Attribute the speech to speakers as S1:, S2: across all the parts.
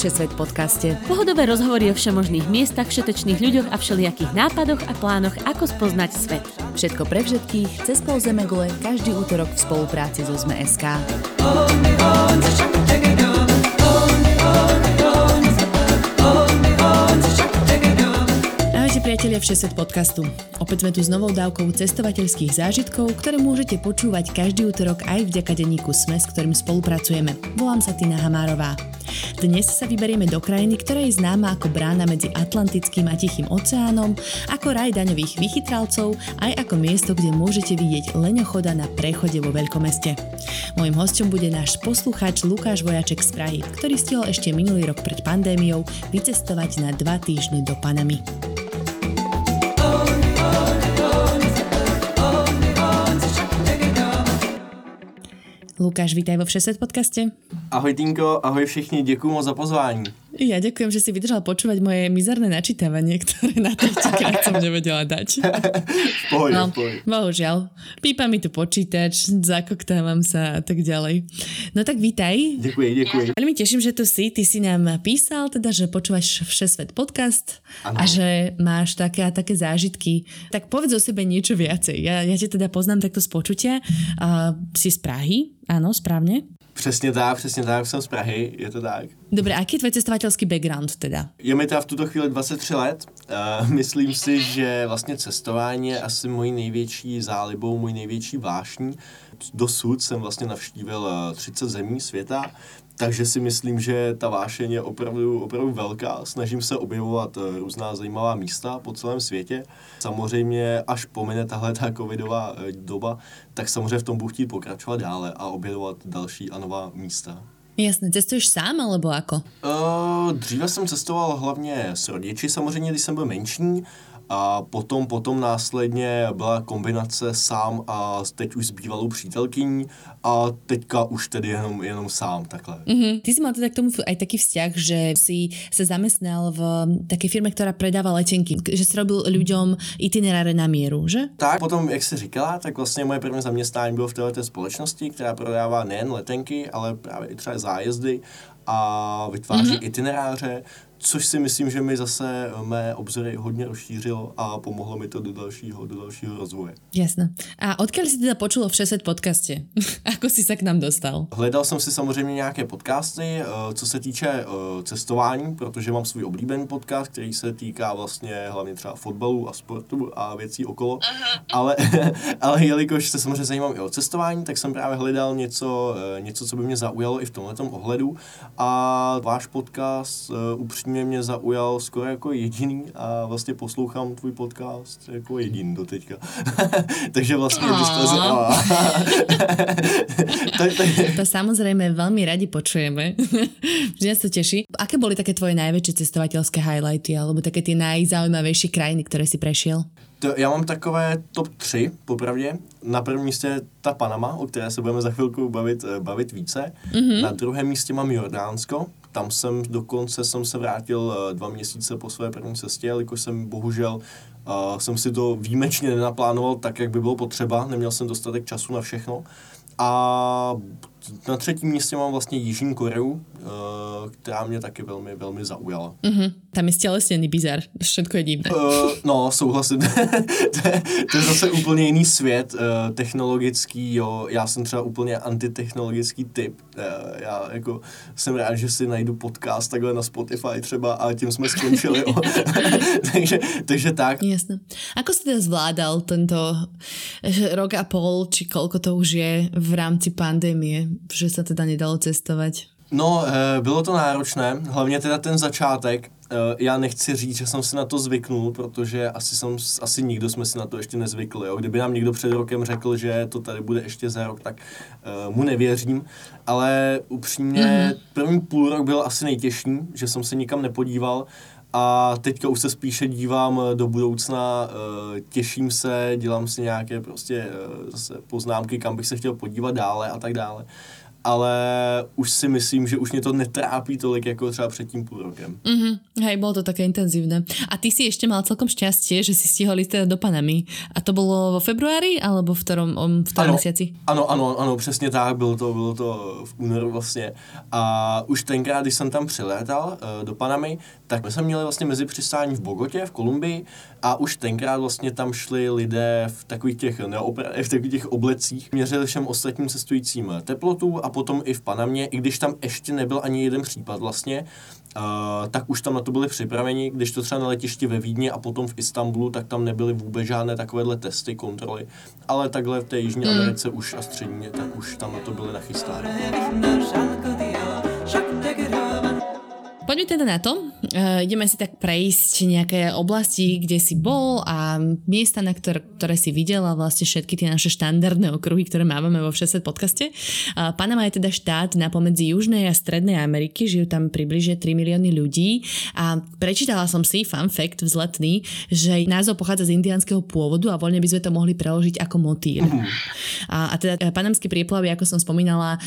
S1: Všesvet podcaste.
S2: Pohodové rozhovory o všemožných miestach, všetečných ľuďoch a všelijakých nápadoch a plánoch, ako spoznať svet.
S1: Všetko pre všetkých, cez pol Zemegule, každý útorok v spolupráci so ZME.sk. Priatelia Všesvet podcastu. Opäť sme tu s novou dávkou cestovateľských zážitkov, ktoré môžete počúvať každý útorok aj vďaka denníku SME, s ktorým spolupracujeme. Volám sa Tina Hamárová. Dnes sa vyberieme do krajiny, ktorá je známa ako brána medzi Atlantickým a Tichým oceánom, ako raj daňových vychytralcov, aj ako miesto, kde môžete vidieť leňochoda na prechode vo veľkomeste. Mojím hostom bude náš poslucháč Lukáš Vojaček z Prahy, ktorý stihol ešte minulý rok pred pandémiou vycestovať na dva týždne do Panamy. Lukáš, vítaj vo Všesvet podcaste.
S3: Ahoj Tinko, ahoj všichni, děkuji moc za pozvání.
S1: Ja ďakujem, že si vydržal počúvať moje mizerné načítavanie, ktoré na tretíkrát som nevedela dať.
S3: v pohode,
S1: no,
S3: v pohode.
S1: Bohužiaľ. Pípa mi tu počítač, zakoktávam sa a tak ďalej. No tak vítaj.
S3: Děkuji, děkuji.
S1: Veľmi teším, že tu si. Ty si nám písal, teda, že počúvaš Všesvet podcast ano. a že máš také a také zážitky. Tak povedz o sebe niečo viacej. Ja, ja ťa teda poznám takto z počutia. Uh, si z Prahy, áno, správne?
S3: Přesně tak, přesně tak, jsem z Prahy, je to tak.
S1: Dobre, aký je tvoj cestovateľský background teda?
S3: Je mi teda v tuto chvíli 23 let. Uh, myslím si, že vlastně cestování je asi mojí největší zálibou, můj největší vášní. Dosud jsem vlastně navštívil 30 zemí světa, takže si myslím, že ta vášeň je opravdu, opravdu velká. Snažím se objevovat různá zajímavá místa po celém světě. Samozřejmě, až pomine tahle ta covidová doba, tak samozřejmě v tom budu chtít pokračovat dále a objevovat další a nová místa.
S1: Jasne, cestuješ sám alebo ako?
S3: Uh, dříve jsem cestoval hlavně s rodiči, samozřejmě, když jsem byl menší. A potom, potom následně byla kombinace sám a teď už s bývalou přítelkyní a teďka už tedy jenom, jenom sám takhle.
S1: Mm-hmm. Ty si mal teda k tomu aj taký vzťah, že si sa zamestnal v takej firme, ktorá predáva letenky, že si robil ľuďom itineráre na míru, že?
S3: Tak, potom, jak jsi říkala, tak vlastně moje první zaměstnání bylo v této společnosti, která prodává nejen letenky, ale právě i třeba zájezdy a vytváří mm-hmm. itineráře, což si myslím, že mi zase mé obzory hodně rozšířilo a pomohlo mi to do dalšího, do dalšího rozvoje.
S1: Jasné. A odkud si teda počul o Všeset podcaste? Ako si se k nám dostal?
S3: Hledal jsem si samozřejmě nějaké podcasty, eh, co se týče eh, cestování, protože mám svůj oblíbený podcast, který se týká vlastně hlavně třeba fotbalu a sportu a věcí okolo, ale, ale jelikož se samozřejmě zajímám i o cestování, tak jsem právě hledal něco, eh, něco co by mě zaujalo i v tomhle ohledu a váš podcast upřímně upřímně mě zaujal skoro jako jediný a vlastně poslouchám tvůj podcast jako jediný do teďka. Takže vlastně
S1: to, to, to samozrejme veľmi radi počujeme. nás to teší. Aké boli také tvoje najväčšie cestovateľské highlighty alebo také tie najzaujímavejšie krajiny, ktoré si prešiel?
S3: To, já mám takové top 3, popravdě. Na prvním místě je ta Panama, o které se budeme za chvilku bavit, eh, bavit více. Mm-hmm. Na druhém místě mám Jordánsko, tam jsem dokonce jsem se vrátil eh, dva měsíce po své první cestě, jelikož jsem bohužel uh, jsem si to výjimečně nenaplánoval tak, jak by bylo potřeba, neměl jsem dostatek času na všechno. A na třetím místě mám vlastně Jižní Koreu, uh, která mě taky velmi, velmi zaujala.
S1: Mm-hmm. Tam je stělesněný bizar, všetko je divné.
S3: Uh, no, souhlasím. to, je, to je zase úplně jiný svět, uh, technologický, jo. Já jsem třeba úplně antitechnologický typ. Uh, já jako jsem rád, že si najdu podcast takhle na Spotify třeba a tím jsme skončili, takže, takže tak.
S1: Jasné. Ako teda zvládal tento rok a pol, či koľko to už je v rámci pandémie? Že se teda nedalo cestovat?
S3: No, eh, bylo to náročné, hlavně teda ten začátek. Eh, já nechci říct, že jsem si na to zvyknul, protože asi, jsem, asi nikdo jsme si na to ještě nezvykli. Jo. Kdyby nám někdo před rokem řekl, že to tady bude ještě za rok, tak uh, mu nevěřím. Ale upřímně, mm-hmm. první půl rok byl asi nejtěžší, že jsem se nikam nepodíval. A teďka už se spíše dívám do budoucna, těším se, dělám si nějaké prostě zase poznámky, kam bych se chtěl podívat dále a tak dále. Ale už si myslím, že už mě to netrápí tolik jako třeba před tím půl rokem.
S1: Mm-hmm. Hej, bolo to také intenzívne. A ty si ešte mal celkom šťastie, že si stihol teda do Panamy. A to bylo vo februári, alebo v ktorom, v
S3: ano,
S1: mesiaci?
S3: Ano, ano, ano, přesně tak, bylo to, bylo to v únoru vlastně. A už tenkrát, když jsem tam přilétal uh, do Panamy, tak my jsme měli vlastně mezi přistání v Bogotě, v Kolumbii a už tenkrát vlastně tam šli lidé v takových těch, neopra- v takových těch oblecích, měřili všem ostatním cestujícím teplotu a potom i v Panamě, i když tam ještě nebyl ani jeden případ vlastně, uh, tak už tam na to byli připraveni, když to třeba na letišti ve Vídni a potom v Istanbulu, tak tam nebyly vůbec žádné takovéhle testy, kontroly, ale takhle v té Jižní mm. Americe už a střední, tak už tam na to byly nachystány.
S1: Poďme teda na to. Uh, ideme si tak prejsť nejaké oblasti, kde si bol a miesta, na ktoré, ktoré si videl a vlastne všetky tie naše štandardné okruhy, ktoré máme vo Všeset podcaste. Uh, Panama je teda štát na pomedzi Južnej a Strednej Ameriky, žijú tam približne 3 milióny ľudí a prečítala som si, fun fact vzletný, že názov pochádza z indiánskeho pôvodu a voľne by sme to mohli preložiť ako motýr. Uh-huh. A, a teda e, panamské prieplavy, ako som spomínala,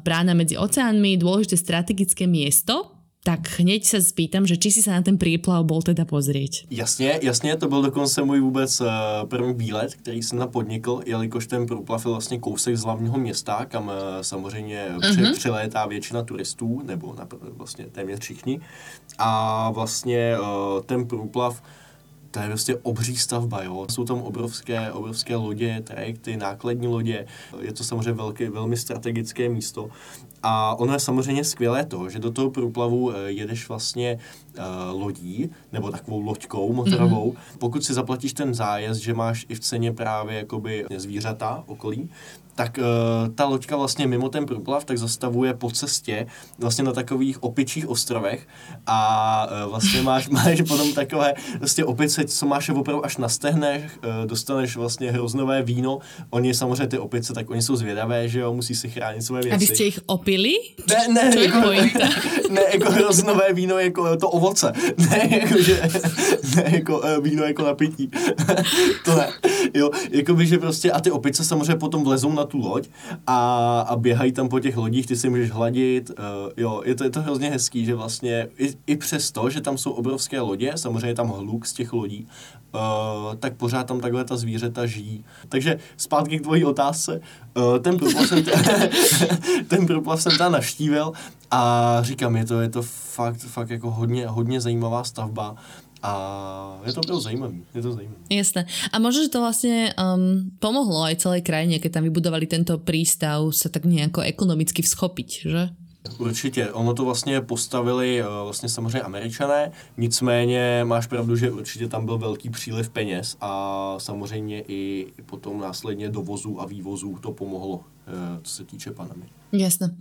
S1: brána medzi oceánmi, dôležité strategické miesto, tak hneď se spýtam, že či si se na ten příplav bol teda pozrieť.
S3: Jasně, jasně, to byl dokonce můj vůbec uh, první výlet, který jsem na podnikl, jelikož ten průplav je vlastně kousek z hlavního města, kam uh, samozřejmě uh-huh. přilétá většina turistů, nebo na, vlastně téměř všichni. A vlastně uh, ten průplav to je prostě obří stavba, jo. Jsou tam obrovské, obrovské lodě, trajekty, nákladní lodě. Je to samozřejmě velké, velmi strategické místo. A ono je samozřejmě skvělé to, že do toho průplavu eh, jedeš vlastně uh, lodí, nebo takovou loďkou motorovou. Mm-hmm. Pokud si zaplatíš ten zájezd, že máš i v ceně právě jakoby zvířata okolí, tak uh, ta loďka vlastně mimo ten průplav tak zastavuje po cestě vlastně na takových opičích ostrovech a uh, vlastně máš, máš potom takové vlastně opice, co máš opravdu až na stehnech, uh, dostaneš vlastně hroznové víno, oni samozřejmě ty opice, tak oni jsou zvědavé, že jo, musí si chránit své věci.
S1: A vy jste jich opili?
S3: Ne, ne, jako, ne, ne, jako hroznové víno, jako to ovoce, ne, jako, že, ne, jako uh, víno jako napití, to ne, jo, jako by, že prostě a ty opice samozřejmě potom vlezou na tu loď a, a běhají tam po těch lodích, ty si můžeš hladit, uh, jo, je to, je to hrozně hezký, že vlastně i, i přesto, že tam jsou obrovské lodě, samozřejmě tam hluk z těch lodí, uh, tak pořád tam takhle ta zvířata žijí. Takže zpátky k tvojí otázce, uh, ten průplav jsem, ten průplav jsem tam naštívil a říkám, je to, je to fakt, fakt jako hodně, hodně zajímavá stavba a je to bylo zajímavý, je to zajímavé.
S1: Jasné. A možno, že to vlastně um, pomohlo aj celé krajině, keď tam vybudovali tento prístav, se tak nějak ekonomicky vzchopiť, že?
S3: Určitě, ono to vlastně postavili eh, vlastně samozřejmě američané, nicméně máš pravdu, že určitě tam byl velký příliv peněz a samozřejmě i potom následně dovozů a vývozů to pomohlo, eh, co se týče Panamy.
S1: Jasné.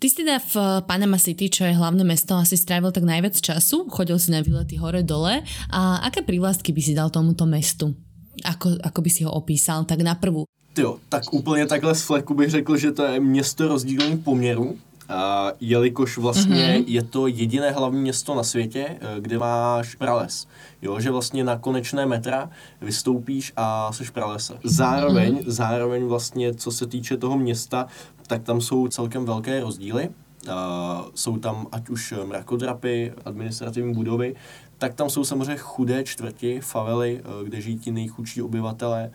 S1: Ty si teda v Panama City, čo je hlavné mesto, asi strávil tak najviac času, chodil si na výlety hore-dole a aké prívlastky by si dal tomuto mestu? Ako, ako by si ho opísal, tak na prvú?
S3: Jo, tak úplně takhle z fleku bych řekl, že to je město rozdílných poměrů, a jelikož vlastně mm-hmm. je to jediné hlavní město na světě, eh, kde máš prales. Jo, že vlastně na konečné metra vystoupíš a jsi pralese. Zároveň, mm-hmm. zároveň vlastně, co se týče toho města, tak tam jsou celkem velké rozdíly. Uh, jsou tam ať už mrakodrapy, administrativní budovy, tak tam jsou samozřejmě chudé čtvrti, favely, uh, kde žijí ti nejchudší obyvatelé.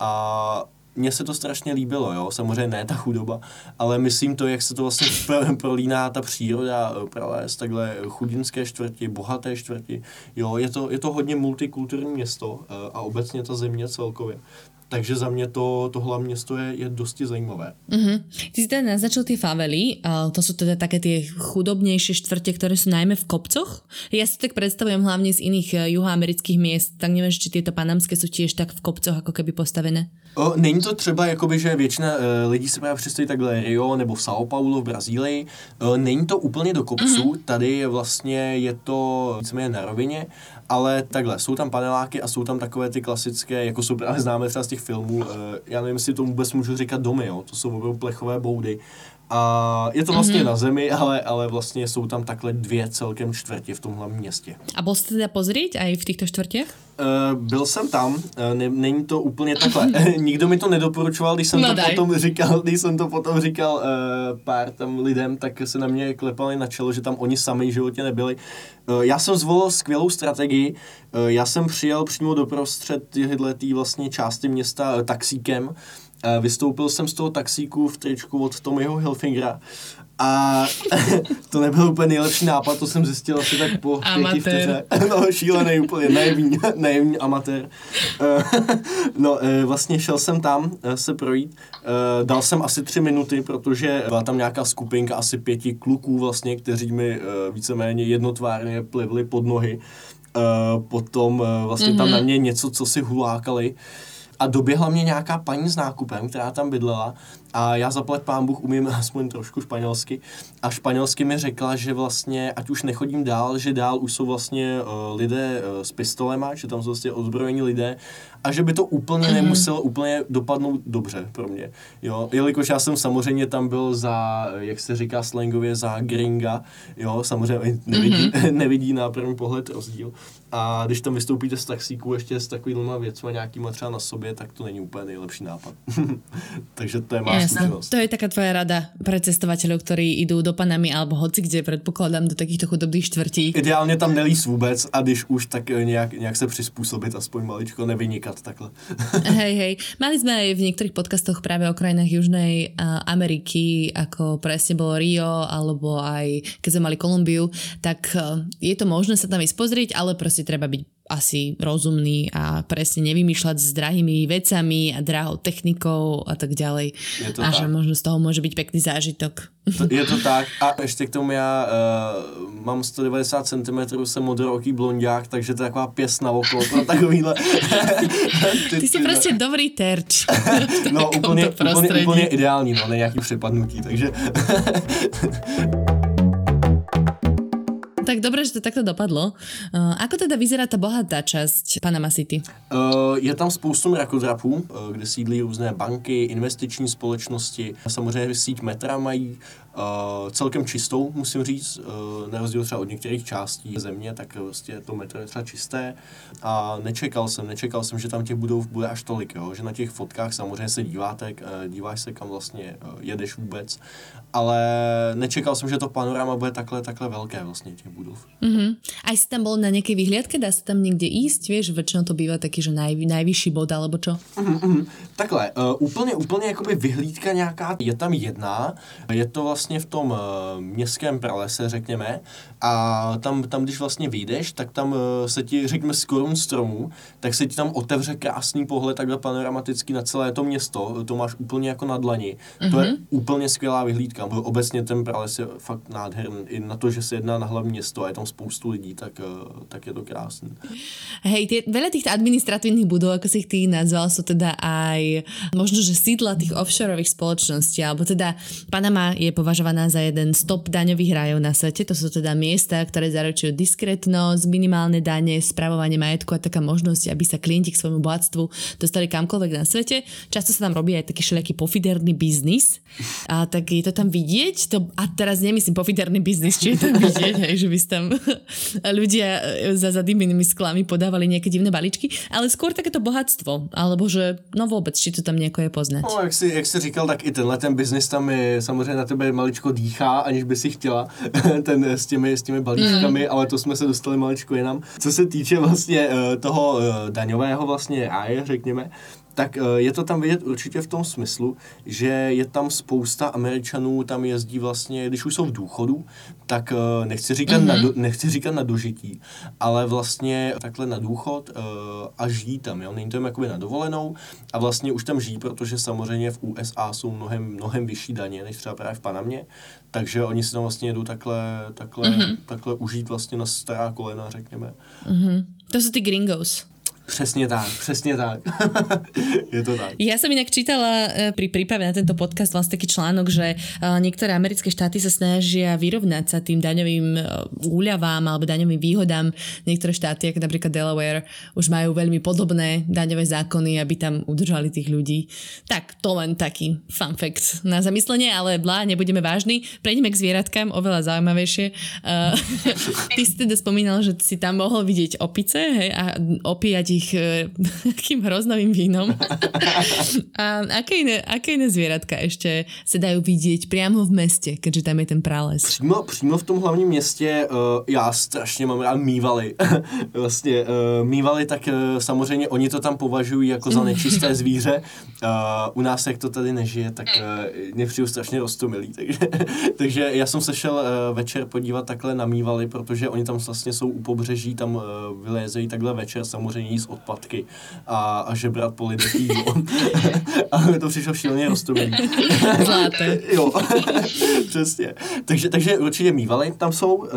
S3: A mně se to strašně líbilo, jo, samozřejmě ne ta chudoba, ale myslím to, jak se to vlastně prolíná ta příroda, uh, prales, takhle chudinské čtvrti, bohaté čtvrti, jo, je to, je to hodně multikulturní město uh, a obecně ta země celkově. Takže za mě to, to hlavní město je, je dosti zajímavé.
S1: Uh-huh. Ty si teda naznačil ty favely, to sú teda také tie chudobnejšie štvrte, ktoré sú najmä v kopcoch. Ja si tak predstavujem hlavne z iných eh, juhoamerických miest, tak neviem, či tieto panamské sú tiež tak v kopcoch ako keby postavené.
S3: O, není to třeba, jakoby, že většina uh, lidí se právě představí takhle Rio nebo v São Paulo v Brazílii. Uh, není to úplně do kopců, uh-huh. tady vlastně je to víceméně na rovině, ale takhle, jsou tam paneláky a jsou tam takové ty klasické, jako jsou právě známe třeba z těch filmů, uh, já nevím, jestli to vůbec můžu říkat domy, jo, to jsou opravdu plechové boudy A je to vlastně mm-hmm. na zemi, ale, ale vlastně jsou tam takhle dvě celkem čtvrtě v tom hlavním městě.
S1: A byl jste teda pozrieť i v těchto čtvrtěch?
S3: Uh, byl jsem tam, uh, ne, není to úplně takhle. Nikdo mi to nedoporučoval, když jsem no, to daj. potom říkal, když jsem to potom říkal uh, pár tam lidem, tak se na mě klepali na čelo, že tam oni sami v životě nebyli. Uh, já jsem zvolil skvělou strategii. Uh, já jsem přijel přímo do prostřed tyhle vlastně části města uh, taxíkem. Uh, vystoupil jsem z toho taxíku v tričku od Tommyho Hilfingera a to nebyl úplně nejlepší nápad, to jsem zjistil asi tak po pěti vteře. No, šílený úplně, naivní, naivní amatér. Eh, no, eh, vlastně šel jsem tam eh, se projít, dal jsem asi tři minuty, protože byla tam nějaká skupinka asi pěti kluků vlastně, kteří mi víceméně jednotvárně plivli pod nohy. Potom vlastně mm-hmm. tam na mě něco, co si hulákali a doběhla mě nějaká paní s nákupem, která tam bydlela. A já zaplet pán Bůh umím aspoň trošku španělsky. A španělsky mi řekla, že vlastně, ať už nechodím dál, že dál už jsou vlastně uh, lidé uh, s pistolema, že tam jsou vlastně ozbrojení lidé a že by to úplně mm-hmm. nemuselo úplně dopadnout dobře pro mě. Jo, jelikož já jsem samozřejmě tam byl za, jak se říká slangově, za gringa, jo, samozřejmě nevidí, mm-hmm. nevidí na první pohled rozdíl. A když tam vystoupíte z taxíku ještě s takovými věcmi nějakýma třeba na sobě, tak to není úplně nejlepší nápad. Takže to je má skúsenosť.
S1: To je taká tvoja rada pre cestovateľov, ktorí idú do Panamy alebo hoci kde, predpokladám, do takýchto chudobných štvrtí.
S3: Ideálně tam nelíst vůbec a když už, tak nějak, nějak se přizpůsobit, aspoň maličko nevynikat takhle.
S1: hej, hej. Mali sme aj v niektorých podcastoch práve o krajinách Južnej uh, Ameriky, ako presne bolo Rio, alebo aj keď sme mali Kolumbiu, tak uh, je to možné sa tam ísť pozrieť, ale proste treba byť asi rozumný a presne nevymýšľať s drahými vecami a drahou technikou a tak ďalej. Je to a tak. že možno z toho môže byť pekný zážitok.
S3: To, je to tak a ještě k tomu já uh, mám 190 cm, jsem modrooký blondiák, takže to je taková pěs na oko pro takovýhle.
S1: ty, ty jsi prostě dobrý terč.
S3: no úplně, úplně, úplně ideální, no, nějaký přepadnutí, takže
S1: tak dobre, že to takto dopadlo. Uh, ako teda vyzerá ta bohatá časť Panama City?
S3: Uh, je tam spoustu mrakodrapů, uh, kde sídlí různé banky, investiční společnosti, samozřejmě síť metra mají, Uh, celkem čistou, musím říct, uh, na rozdíl třeba od některých částí země, tak vlastně to metro je třeba čisté a nečekal jsem, nečekal jsem, že tam těch budov bude až tolik, jo? že na těch fotkách samozřejmě se díváte, uh, díváš se, kam vlastně uh, jedeš vůbec, ale nečekal jsem, že to panorama bude takhle, takhle velké vlastně těch budov.
S1: Mm-hmm. A jsi tam byl na nějaké vyhliadke, dá se tam někde jíst, víš, většinou to bývá taky, že nej, nejvyšší bod, alebo čo?
S3: Mm-hmm. Takhle, uh, úplně, úplně jakoby vyhlídka nějaká, je tam jedna, je to vlastně vlastně v tom uh, městském pralese, řekněme, a tam, tam když vlastně vyjdeš, tak tam uh, se ti, řekněme, z korun stromů, tak se ti tam otevře krásný pohled takhle panoramatický na celé to město, to máš úplně jako na dlani. Mm-hmm. To je mhm. úplně skvělá vyhlídka, obecně ten prales je fakt nádherný, i na to, že se jedná na hlavní město a je tam spoustu lidí, tak, uh, tak je to krásný.
S1: Hej, tie, veľa týchto administratívnych budov, ako si ich ty nazval, sú teda aj možno, že sídla tých offshoreových spoločností, alebo teda Panama je považovaná považovaná za jeden z top daňových rajov na svete. To sú teda miesta, ktoré zaručujú diskrétnosť, minimálne dane, spravovanie majetku a taká možnosť, aby sa klienti k svojmu bohatstvu dostali kamkoľvek na svete. Často sa tam robí aj taký všelijaký pofiderný biznis. A tak je to tam vidieť. To, a teraz nemyslím pofiderný biznis, či je tam vidieť, hej, že by tam ľudia za zadýmenými sklami podávali nejaké divné balíčky, ale skôr takéto bohatstvo. Alebo že, no vôbec, či to tam nejako je poznať.
S3: No, jak si, jak si říkal, tak i tenhle ten biznis tam je samozřejmě na tebe maličko dýchá, aniž by si chtěla ten s těmi, s těmi balíčkami, mm. ale to jsme se dostali maličko jinam. Co se týče vlastně uh, toho uh, daňového vlastně ráje, řekněme, tak uh, je to tam vidět určitě v tom smyslu, že je tam spousta Američanů, tam jezdí vlastně, když už jsou v důchodu, tak uh, nechci, říkat mm-hmm. na do, nechci říkat na dožití, ale vlastně takhle na důchod uh, a žijí tam, jo? není to jen jakoby na dovolenou a vlastně už tam žijí, protože samozřejmě v USA jsou mnohem, mnohem vyšší daně, než třeba právě v Panamě, takže oni si tam vlastně jedou takhle, takhle, mm-hmm. takhle užít vlastně na stará kolena, řekněme.
S1: Mm-hmm. To jsou ty gringos.
S3: Přesně tak, přesně tak. je to tak.
S1: Ja som inak čítala e, pri príprave na tento podcast vlastne taký článok, že e, niektoré americké štáty sa snažia vyrovnať sa tým daňovým e, úľavám alebo daňovým výhodám. Niektoré štáty, ako napríklad Delaware, už majú veľmi podobné daňové zákony, aby tam udržali tých ľudí. Tak, to len taký fun fact na zamyslenie, ale blá, nebudeme vážni. Prejdeme k zvieratkám, oveľa zaujímavejšie. Ty si teda spomínal, že si tam mohol vidieť opice hej, a opíjať ich uh, takým hroznovým vínom. a aké iné, aké iné zvieratka ešte sa dajú vidieť priamo v meste, keďže tam je ten prales?
S3: Přímo, přímo v tom hlavním městě uh, já strašně mám rád mývaly. vlastně uh, mývaly, tak uh, samozřejmě oni to tam považují jako za nečisté zvíře. Uh, u nás, jak to tady nežije, tak uh, mě přijdu strašně roztomilý. Takže, takže já jsem se šel uh, večer podívat takhle na mývaly, protože oni tam vlastně jsou u pobřeží, tam uh, vylézejí takhle večer samozřejmě odpadky a, a žebrat po lidech jídlo. a mi to přišlo šíleně roztomilý.
S1: Zlaté.
S3: jo, přesně. Takže, takže určitě mývaly tam jsou, uh,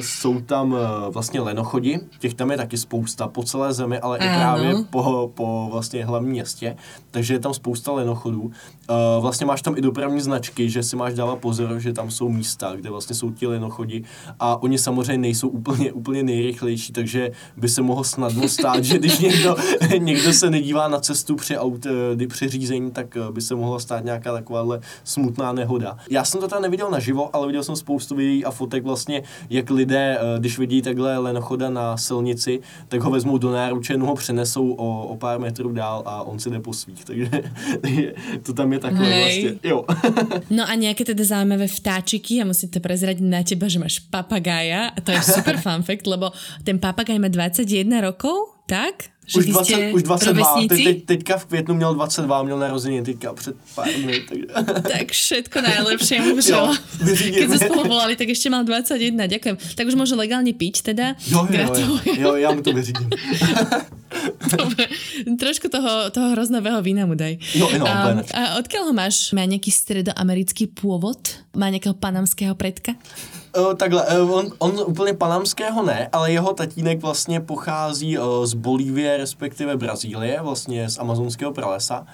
S3: jsou tam uh, vlastně lenochodi, těch tam je taky spousta po celé zemi, ale ano. i právě po, po vlastně hlavním městě, takže je tam spousta lenochodů. Uh, vlastně máš tam i dopravní značky, že si máš dávat pozor, že tam jsou místa, kde vlastně jsou ti lenochodi a oni samozřejmě nejsou úplně, úplně nejrychlejší, takže by se mohlo snadno stát, že když někdo, někdo se nedívá na cestu při, aut, při řízení, tak by se mohla stát nějaká takováhle smutná nehoda. Já jsem to tam neviděl naživo, ale viděl jsem spoustu videí a fotek vlastně, jak lidé, když vidí takhle lenochoda na silnici, tak ho vezmou do náruče, ho přenesou o, o pár metrů dál a on si jde po svých. Takže, to tam je takhle Hej. vlastně. Jo.
S1: no a nějaké teda zaujímavé vtáčiky a musíte prezrať na teba, že máš papagája. A to je super fun fact, lebo ten papagaj má 21 rokov, tak?
S3: Že už, 20, už 22, te, te, teďka v květnu měl 22, měl narozeniny teďka před pár dny. Tak,
S1: tak všetko najlepšie mu všelo. Keď sa spolu volali, tak ešte mal 21, ďakujem. Tak už môže legálne piť teda.
S3: Jo, jo, jo, jo, ja mu to vyřídím.
S1: Dobre, trošku toho, toho hroznového vína mu daj.
S3: No, no,
S1: a, a odkiaľ ho máš? Má nejaký stredoamerický pôvod? Má nejakého panamského predka?
S3: Uh, takhle, uh, on, on úplně panamského ne, ale jeho tatínek vlastně pochází uh, z Bolívie, respektive Brazílie, vlastně z amazonského pralesa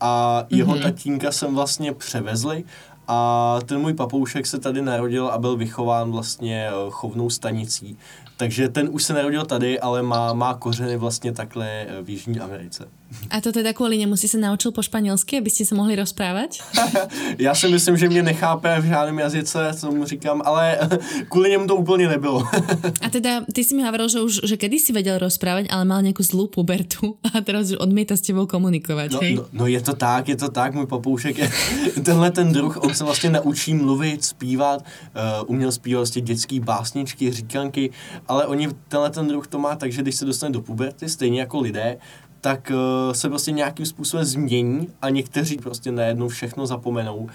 S3: a jeho mm-hmm. tatínka jsem vlastně převezli a ten můj papoušek se tady narodil a byl vychován vlastně chovnou stanicí. Takže ten už se narodil tady, ale má, má kořeny vlastně takhle v Jižní Americe.
S1: A to teda kvůli němu si se naučil po španělsky, abyste se mohli rozprávat?
S3: Já si myslím, že mě nechápe v žádném jazyce, co mu říkám, ale kvůli němu to úplně nebylo.
S1: a teda ty si mi hovoril, že už že kedy si vedel rozprávať, ale mal nějakou zlou pubertu a teraz už odmieta s tebou komunikovat,
S3: no,
S1: hej?
S3: No, no, je to tak, je to tak, můj papoušek je tenhle ten druh, on se vlastně naučí mluvit, zpívat, uh, uměl zpívat vlastně dětský básničky, říkanky, ale oni tenhle ten druh to má tak, že když se dostane do puberty, stejně jako lidé, tak uh, se prostě nějakým způsobem změní a někteří prostě najednou všechno zapomenou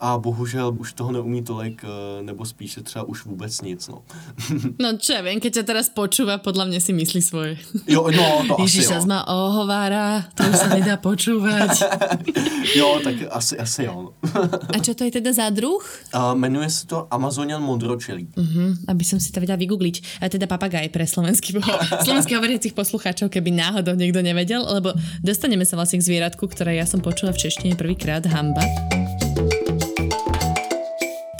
S3: a bohužel už toho neumí tolik, eh, nebo spíše třeba už vůbec nic, no.
S1: no čo ja viem, keď ťa teraz počúva, podľa mňa si myslí svoje.
S3: Jo, no, to
S1: Ježiš,
S3: asi jo.
S1: ma ohovára, to už sa nedá počúvať.
S3: jo, tak asi, asi jo.
S1: A čo to je teda za druh?
S3: Uh, menuje se to Amazonian modročelí.
S1: Uh-huh, aby som si to vedela vygoogliť. A teda papagaj pre slovenský, slovenských hovoriacich poslucháčov, keby náhodou niekto nevedel, lebo dostaneme sa vlastne k zvieratku, ktoré ja som počula v češtine prvýkrát, hamba.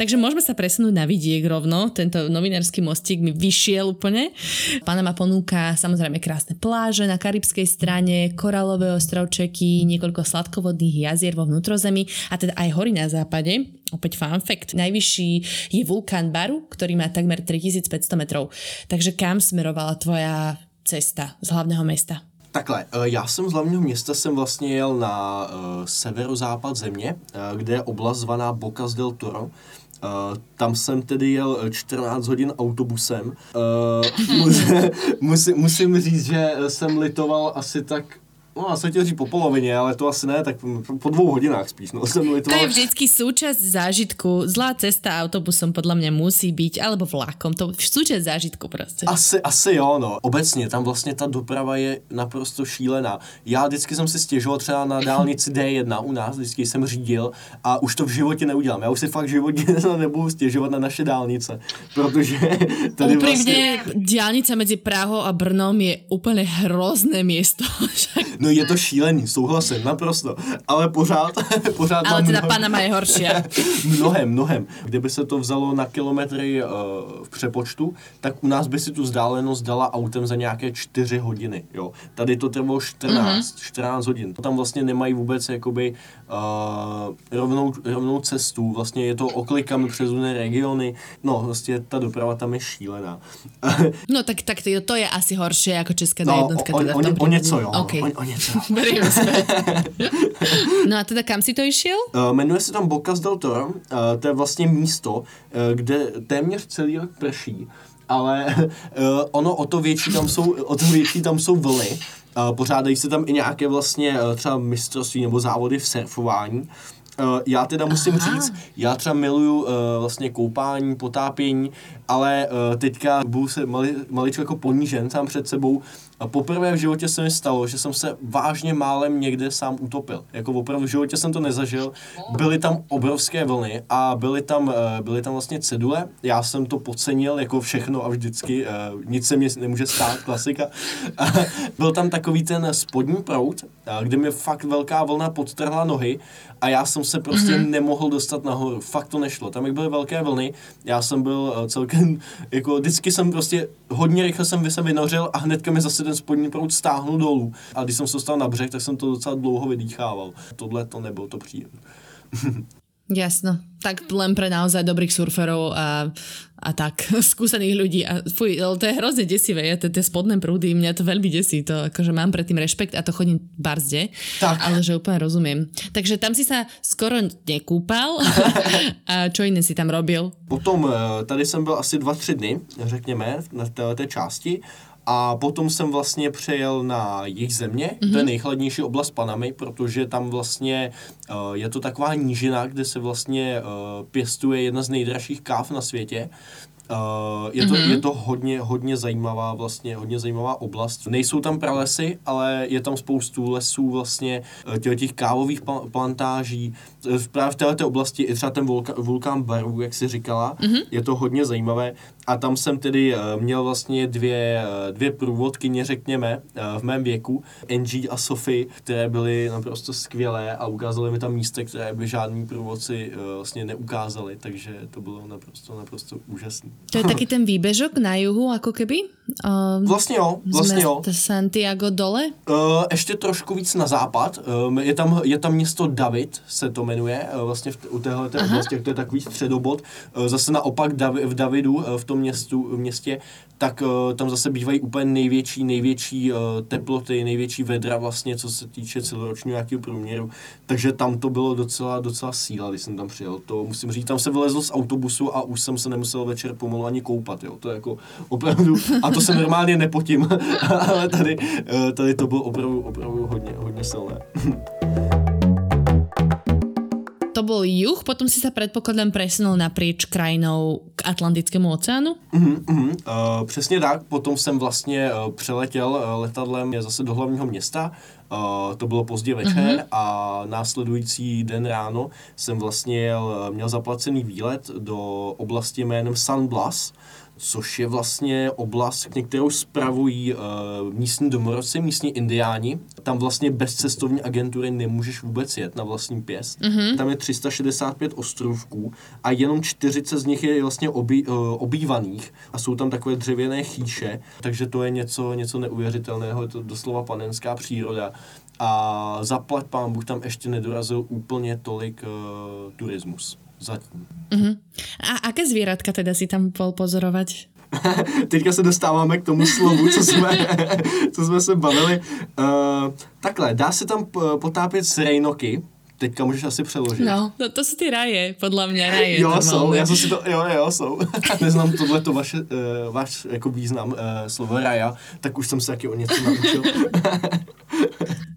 S1: Takže môžeme sa presunúť na vidiek rovno. Tento novinársky mostík mi vyšiel úplne. Panama ponúka samozrejme krásne pláže na karibskej strane, koralové ostrovčeky, niekoľko sladkovodných jazier vo vnútrozemí a teda aj hory na západe. Opäť fun fact. Najvyšší je vulkán Baru, ktorý má takmer 3500 metrov. Takže kam smerovala tvoja cesta z hlavného mesta?
S3: Takhle, já jsem z hlavního města jsem vlastně jel na uh, severozápad země, uh, kde je oblast zvaná Bocas del Toro, Uh, tam jsem tedy jel 14 hodin autobusem. Uh, musím, musím říct, že jsem litoval asi tak No, a se chtěl říct po polovině, ale to asi ne, tak po dvou hodinách spíš. No, jsem
S1: to je vždycky súčasť zážitku. Zlá cesta autobusom podľa mňa musí byť, alebo vlakom. To súčasť zážitku prostě.
S3: Asi, asi jo, no. Obecně tam vlastně ta doprava je naprosto šílená. Já vždycky jsem si stěžoval třeba na dálnici D1 u nás, vždycky jsem řídil a už to v životě neudělám. Já už si fakt v životě nebudu stěžovat na naše dálnice, protože
S1: tady Úprimne, vlastně... dálnice mezi Prahou a Brnom je úplně hrozné město.
S3: no je to šílený, souhlasím, naprosto. Ale pořád, pořád
S1: Ale teda mnohem... Panama je horší.
S3: mnohem, mnohem. Kdyby se to vzalo na kilometry uh, v přepočtu, tak u nás by si tu vzdálenost dala autem za nějaké 4 hodiny. Jo. Tady to trvalo 14, mm-hmm. 14 hodin. Tam vlastně nemají vůbec jakoby uh, rovnou, rovnou cestu. Vlastně je to oklikami přes různé regiony. No, vlastně ta doprava tam je šílená.
S1: no tak, tak to, je asi horší jako česká no, jednotka.
S3: O,
S1: teda
S3: o, o, o něco jo. Okay. O, o něco.
S1: no a teda kam si to išel?
S3: Uh, jmenuje se tam Bocas del Toro. Uh, to je vlastně místo, uh, kde téměř celý rok prší ale uh, ono o to větší tam jsou, o to větší tam jsou vlny. Uh, pořádají se tam i nějaké vlastně uh, třeba mistrovství nebo závody v surfování. Uh, já teda musím Aha. říct, já třeba miluju uh, vlastně koupání, potápění, ale uh, teďka budu se mali, maličko jako ponížen sám před sebou, a poprvé v životě se mi stalo, že jsem se vážně málem někde sám utopil. Jako opravdu v životě jsem to nezažil. Byly tam obrovské vlny a byly tam, eh, byly tam vlastně cedule. Já jsem to podcenil jako všechno a vždycky. Eh, nic se mě nemůže stát, klasika. Byl tam takový ten spodní prout, eh, kde mi fakt velká vlna podtrhla nohy a já jsem se prostě mm-hmm. nemohl dostat nahoru. Fakt to nešlo. Tam jak byly velké vlny, já jsem byl celkem, jako vždycky jsem prostě hodně rychle jsem se vynořil a hnedka mi zase ten spodní proud stáhnul dolů. A když jsem se dostal na břeh, tak jsem to docela dlouho vydýchával. Tohle to nebylo to příjemné.
S1: Jasno, tak len pre naozaj dobrých surferov a, a tak, skúsených ľudí. A fuj, to je hrozne desivé, ja, tie spodné prúdy, mňa to veľmi desí, to akože mám predtým rešpekt a to chodím barzde, tak. ale že úplne rozumiem. Takže tam si sa skoro nekúpal a čo iné si tam robil?
S3: Potom eh, tady jsem byl asi dva, tři dny, řekněme, na té části a potom jsem vlastně přejel na jejich země, mm-hmm. to je mhm. nejchladnější oblast Panamy, protože tam vlastně uh, je to taková nížina, kde se vlastně uh, pěstuje jedna z nejdražších káv na světě. Uh, je, to, mm-hmm. je to hodně, hodně zajímavá vlastně, hodně zajímavá oblast. Nejsou tam pralesy, ale je tam spoustu lesů vlastně, těch, těch kávových plantáží. Právě v této oblasti i třeba ten vulka, vulkán Baru, jak si říkala, mm-hmm. je to hodně zajímavé. A tam jsem tedy uh, měl vlastně dvě, uh, dvě průvodkyně, řekněme, uh, v mém věku, Angie a Sophie, které byly naprosto skvělé a ukázaly mi tam místa, které by žádní průvodci vlastně neukázali, takže to bylo naprosto, naprosto úžasné.
S1: To je taký ten výbežok na juhu, jako keby?
S3: Uh, vlastně jo, vlastně jo.
S1: Santiago dole?
S3: Uh, ještě trošku víc na západ. Uh, je, tam, je tam město David, se to jmenuje, uh, vlastně v, u téhle té oblasti, to je takový středobod. Uh, zase naopak Davi, v Davidu, uh, v tom městu, městě, tak uh, tam zase bývají úplně největší, největší uh, teploty, největší vedra vlastně, co se týče celoročního nějakého průměru. Takže tam to bylo docela, docela síla, když jsem tam přijel. To musím říct, tam se vylezl z autobusu a už jsem se nemusel večer pomalu ani koupat, jo. To je jako opravdu, a to se normálně nepotím, ale tady, uh, tady to bylo opravdu, opravdu hodně, hodně silné.
S1: bol juh, potom si sa predpokladám presunul naprieč krajinou k Atlantickému oceánu?
S3: Uh-huh, uh-huh. Uh, přesně tak, potom jsem vlastně uh, přeletěl uh, letadlem zase do hlavního města, Uh, to bylo pozdě večer uh-huh. a následující den ráno jsem vlastně jel, měl zaplacený výlet do oblasti jménem San Blas, což je vlastně oblast, kterou spravují uh, místní domorodci, místní indiáni. Tam vlastně bez cestovní agentury nemůžeš vůbec jet na vlastní pěst. Mm-hmm. Tam je 365 ostrovků a jenom 40 z nich je vlastně obý, uh, obývaných a jsou tam takové dřevěné chýše, takže to je něco, něco neuvěřitelného, je to doslova panenská příroda. A zaplať pán Bůh tam ještě nedorazil úplně tolik uh, turismus zatím.
S1: Uh-huh. A aké zvířatka teda si tam bol pozorovať?
S3: Teďka se dostáváme k tomu slovu, co jsme, co jsme se bavili. Uh, takhle, dá se tam potápět s rejnoky, Teďka můžeš asi přeložit.
S1: No, to, to jsou ty raje, podle mě raje.
S3: Jo, normálně. jsou, já jsem si to, jo, jo, jsou. Neznám tohle to vaše, uh, váš jako význam uh, slovo raja, tak už jsem se taky o něco naučil.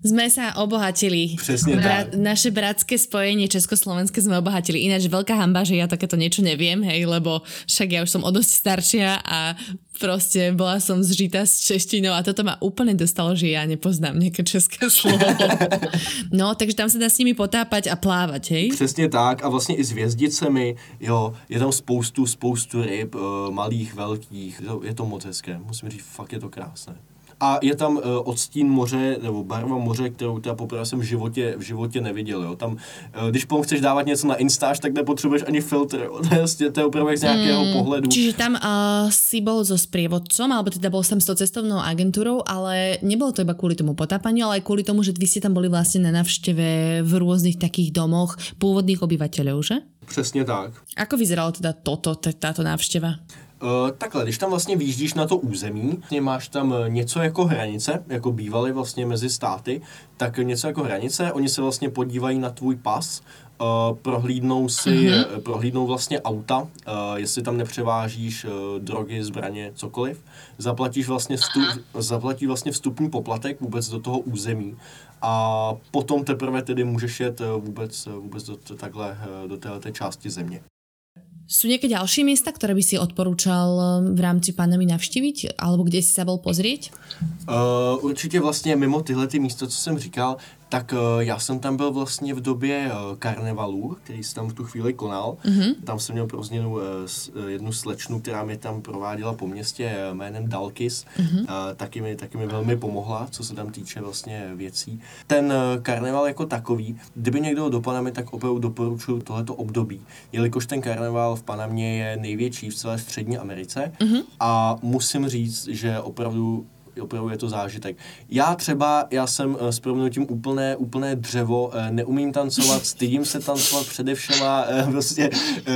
S1: Sme sa obohatili.
S3: Přesně tak.
S1: Naše bratské spojenie Československé sme obohatili. Ináč veľká hamba, že ja takéto niečo neviem, hej, lebo však ja už som o dosť staršia a proste bola som zžitá s češtinou a toto ma úplne dostalo, že ja nepoznám nejaké české slovo. no, takže tam sa dá s nimi potápať a plávať, hej?
S3: Přesně tak a vlastně i s vězdicemi, jo, je tam spoustu, spoustu ryb, uh, malých, velkých, je to, je to moc hezké, musím říct, fakt je to krásné. A je tam uh, odstín moře, nebo barva moře, kterou teda poprvé jsem v životě, v životě neviděl. Jo. Tam, uh, když potom chceš dávat něco na Instač, tak nepotřebuješ ani filtr. Jo. To, je, to je opravdu jak z nějakého mm, pohledu.
S1: Čiže tam uh, si bol so sprievodcom, alebo teda bol som s tou cestovnou agentúrou, ale nebolo to iba kvôli tomu potápaniu, ale aj kvôli tomu, že vy ste tam boli vlastne na navšteve v rôznych takých domoch pôvodných obyvateľov, že?
S3: Přesně tak.
S1: Ako vyzeralo teda toto, táto návšteva?
S3: Uh, takhle, když tam vlastně výjíždíš na to území, vlastně máš tam eh, něco jako hranice, jako bývaly vlastně mezi státy, tak něco jako hranice, oni se vlastně podívají na tvůj pas, uh, prohlídnou si, mm-hmm. prohlídnou vlastně auta, uh, jestli tam nepřevážíš uh, drogy, zbraně, cokoliv, zaplatíš vlastně, vstup, zaplatí vlastně vstupní poplatek vůbec do toho území a potom teprve tedy můžeš jet vůbec, vůbec do, takhle, do této části země.
S1: Sú nejaké ďalšie miesta, ktoré by si odporúčal um, v rámci Panamy navštíviť? Alebo kde si sa bol pozrieť?
S3: Uh, určitě vlastně mimo tyhle ty místa, co jsem říkal, tak uh, já jsem tam byl vlastně v době uh, karnevalu, který se tam v tu chvíli konal. Mm-hmm. Tam jsem měl pro změnu uh, jednu slečnu, která mě tam prováděla po městě jménem Dalkis. Mm-hmm. Uh, taky, mi, taky mi velmi pomohla, co se tam týče vlastně věcí. Ten karneval jako takový, kdyby někdo do Panamy, tak opravdu doporučuji tohleto období, jelikož ten karneval v Panamě je největší v celé střední Americe mm-hmm. a musím říct, že opravdu opravdu je to zážitek. Já třeba, já jsem uh, s proměnutím úplné, úplné dřevo, uh, neumím tancovat, stydím se tancovat především a uh, prostě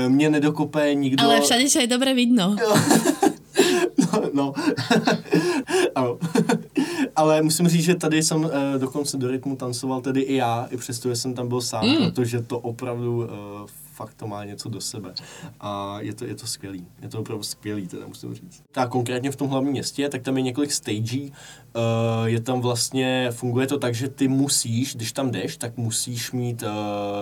S3: mě nedokope nikdo.
S1: Ale všade je dobré vidno.
S3: no, no. ano. Ale musím říct, že tady jsem uh, dokonce do rytmu tancoval tedy i já, i přesto, že jsem tam byl sám, mm. protože to opravdu uh, fakt to má něco do sebe. A je to, je to skvělý. Je to opravdu skvělý, teda musím říct. Tak konkrétně v tom hlavním městě, tak tam je několik stagí. Uh, je tam vlastně, funguje to tak, že ty musíš, když tam jdeš, tak musíš mít uh,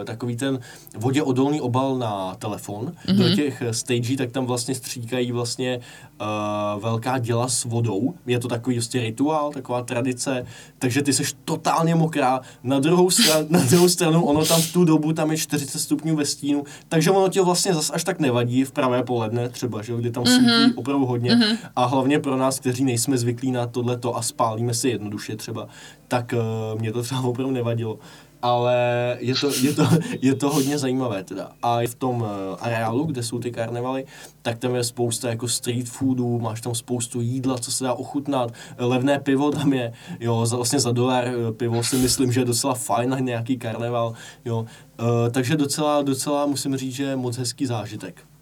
S3: takový ten voděodolný obal na telefon. Mm-hmm. Do mhm. těch stagí, tak tam vlastně stříkají vlastně uh, velká děla s vodou. Je to takový prostě rituál, taková tradice, takže ty seš totálně mokrá. Na druhou, stran, na druhou stranu, ono tam v tu dobu, tam je 40 stupňů ve stínu, takže ono ti vlastně zas až tak nevadí v pravé poledne třeba, že kdy tam mm-hmm. svítí opravdu hodně. Mm-hmm. A hlavně pro nás, kteří nejsme zvyklí na tohleto a spálíme se jednoduše třeba, tak uh, mě to třeba opravdu nevadilo ale je to, je to, je to hodně zajímavé teda. A v tom uh, areálu, kde jsou ty karnevaly, tak tam je spousta jako street foodů, máš tam spoustu jídla, co se dá ochutnat, levné pivo tam je, jo, za, vlastně za dolar eh, pivo si myslím, že je docela fajn na nějaký karneval, jo. Uh, takže docela, docela musím říct, že moc hezký zážitek.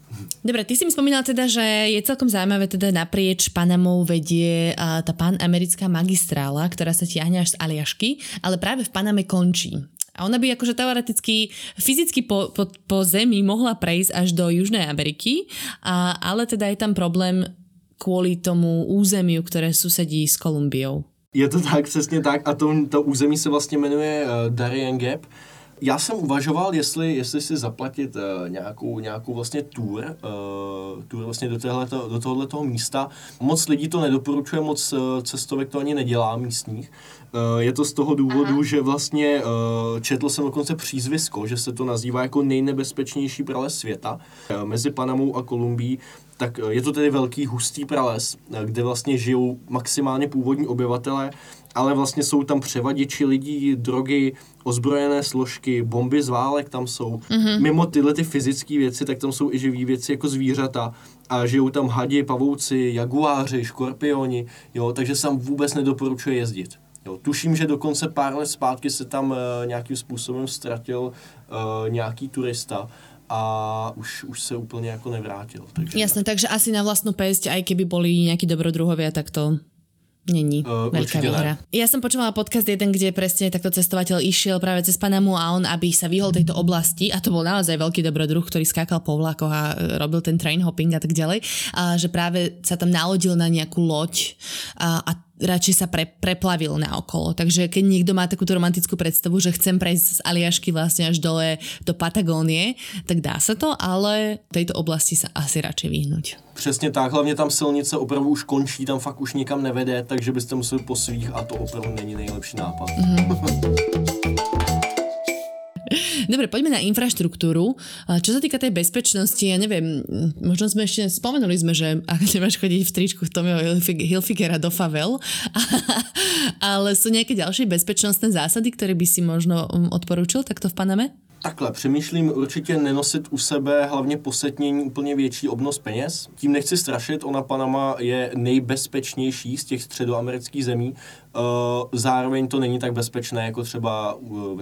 S1: Dobre, ty si mi spomínal teda, že je celkom zaujímavé teda naprieč Panamou vedie tá panamerická magistrála, ktorá sa tiahne až z Aliašky, ale práve v Paname končí. A ona by akože teoreticky fyzicky po, po, po zemi mohla prejsť až do Južnej Ameriky, a, ale teda je tam problém kvôli tomu územiu, ktoré susedí s Kolumbiou.
S3: Je to tak, přesně tak. A to, to území se vlastně jmenuje uh, Darien Gap. Já jsem uvažoval, jestli, jestli si zaplatit uh, nějakou, nějakou vlastně tour, uh, tour vlastně do, tohleto, do tohoto místa. Moc lidí to nedoporučuje, moc uh, cestovek to ani nedělá místních. Uh, je to z toho důvodu, Aha. že vlastně uh, četl jsem dokonce přízvisko, že se to nazývá jako nejnebezpečnější prales světa. Uh, mezi Panamou a Kolumbií tak je to tedy velký hustý prales, kde vlastně žijou maximálně původní obyvatele ale vlastně jsou tam převaděči lidí, drogy, ozbrojené složky, bomby z válek tam jsou. Mm-hmm. Mimo tyhle ty fyzické věci, tak tam jsou i živý věci jako zvířata a žijou tam hadi, pavouci, jaguáři, škorpioni, jo, takže se tam vůbec nedoporučuje jezdit. Jo, tuším, že dokonce pár let zpátky se tam uh, nějakým způsobem ztratil uh, nějaký turista, a už, už se úplně jako nevrátil.
S1: Takže... Jasné, takže asi na vlastnú pesť, aj keby boli nejakí dobrodruhovia, tak to Není uh, veľká výhra. Ne. Ja som počúvala podcast jeden, kde presne takto cestovateľ išiel práve cez Panamu a on, aby sa vyhol tejto oblasti, a to bol naozaj veľký dobrodruh, ktorý skákal po vlakoch a e, robil ten train hopping a tak ďalej, a že práve sa tam nalodil na nejakú loď a, a radšej sa pre, preplavil na okolo. Takže keď niekto má takúto romantickú predstavu, že chcem prejsť z Aliašky vlastne až dole do Patagónie, tak dá sa to, ale v tejto oblasti sa asi radšej vyhnúť.
S3: Přesně tak, hlavně tam silnice opravdu už končí, tam fakt už nikam nevede, takže byste museli po svých a to opravdu není nejlepší nápad. Mm-hmm.
S1: Dobre, poďme na infraštruktúru. Čo sa týka tej bezpečnosti, ja neviem, možno sme ešte spomenuli sme, že ak nemáš chodiť v tričku Tomio Hilfigera do favel, ale sú nejaké ďalšie bezpečnostné zásady, ktoré by si možno um, odporúčil takto v Paname?
S3: Takhle, přemýšlím určitě nenosit u sebe hlavně posetnění úplně větší obnos peněz. Tím nechci strašit, ona Panama je nejbezpečnější z těch středoamerických zemí. Uh, zároveň to není tak bezpečné jako třeba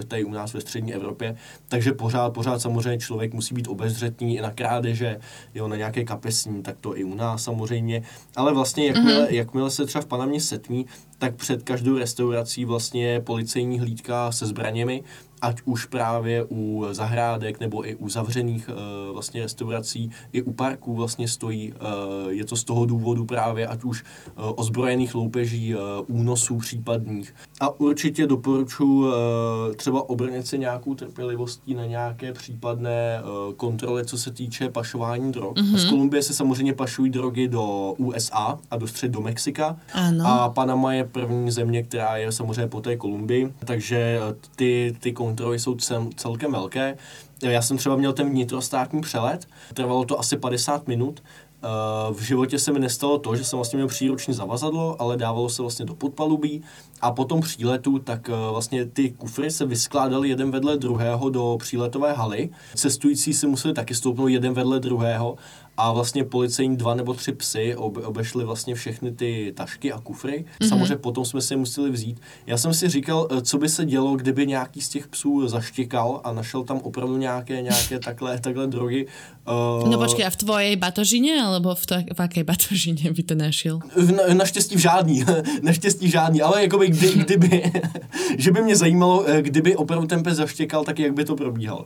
S3: tady u nás ve střední Evropě, takže pořád, pořád samozřejmě člověk musí být obezřetný i na krádeže, jo, na nějaké kapesní, tak to i u nás samozřejmě. Ale vlastně jakmile, mm-hmm. jakmile se třeba v Panamě setmí, tak před každou restaurací vlastně policejní hlídka se zbraněmi ať už právě u zahrádek nebo i u zavřených uh, vlastně restaurací, i u parků vlastně stojí. Uh, je to z toho důvodu právě ať už uh, ozbrojených loupeží, uh, únosů případných. A určitě doporučuji uh, třeba obrnit si nějakou trpělivostí na nějaké případné uh, kontroly, co se týče pašování drog. Mm-hmm. Z Kolumbie se samozřejmě pašují drogy do USA a do střed do Mexika. Ano. A Panama je první země, která je samozřejmě po té Kolumbii, takže ty, ty kontroly kontroly jsou cel, celkem velké. Já jsem třeba měl ten vnitrostátní přelet, trvalo to asi 50 minut, eh, v životě se mi nestalo to, že jsem vlastně měl příruční zavazadlo, ale dávalo se vlastně do podpalubí a po tom příletu tak eh, vlastně ty kufry se vyskládaly jeden vedle druhého do příletové haly. Cestující si museli taky stoupnout jeden vedle druhého a vlastně policejní dva nebo tři psy obe, obešli vlastně všechny ty tašky a kufry. Mm-hmm. Samozřejmě potom jsme si je museli vzít. Já jsem si říkal, eh, co by se dělo, kdyby nějaký z těch psů zaštěkal a našel tam opravdu nějaké, nějaké takhle, takhle drogy.
S1: Uh, no počkej, a v tvojej batožině, alebo v, to, v jaké batožině by to našel?
S3: Na, naštěstí v žádný, naštěstí v žádný, ale jakoby kdy, kdyby, že by mě zajímalo, eh, kdyby opravdu ten pes zaštěkal, tak jak by to probíhalo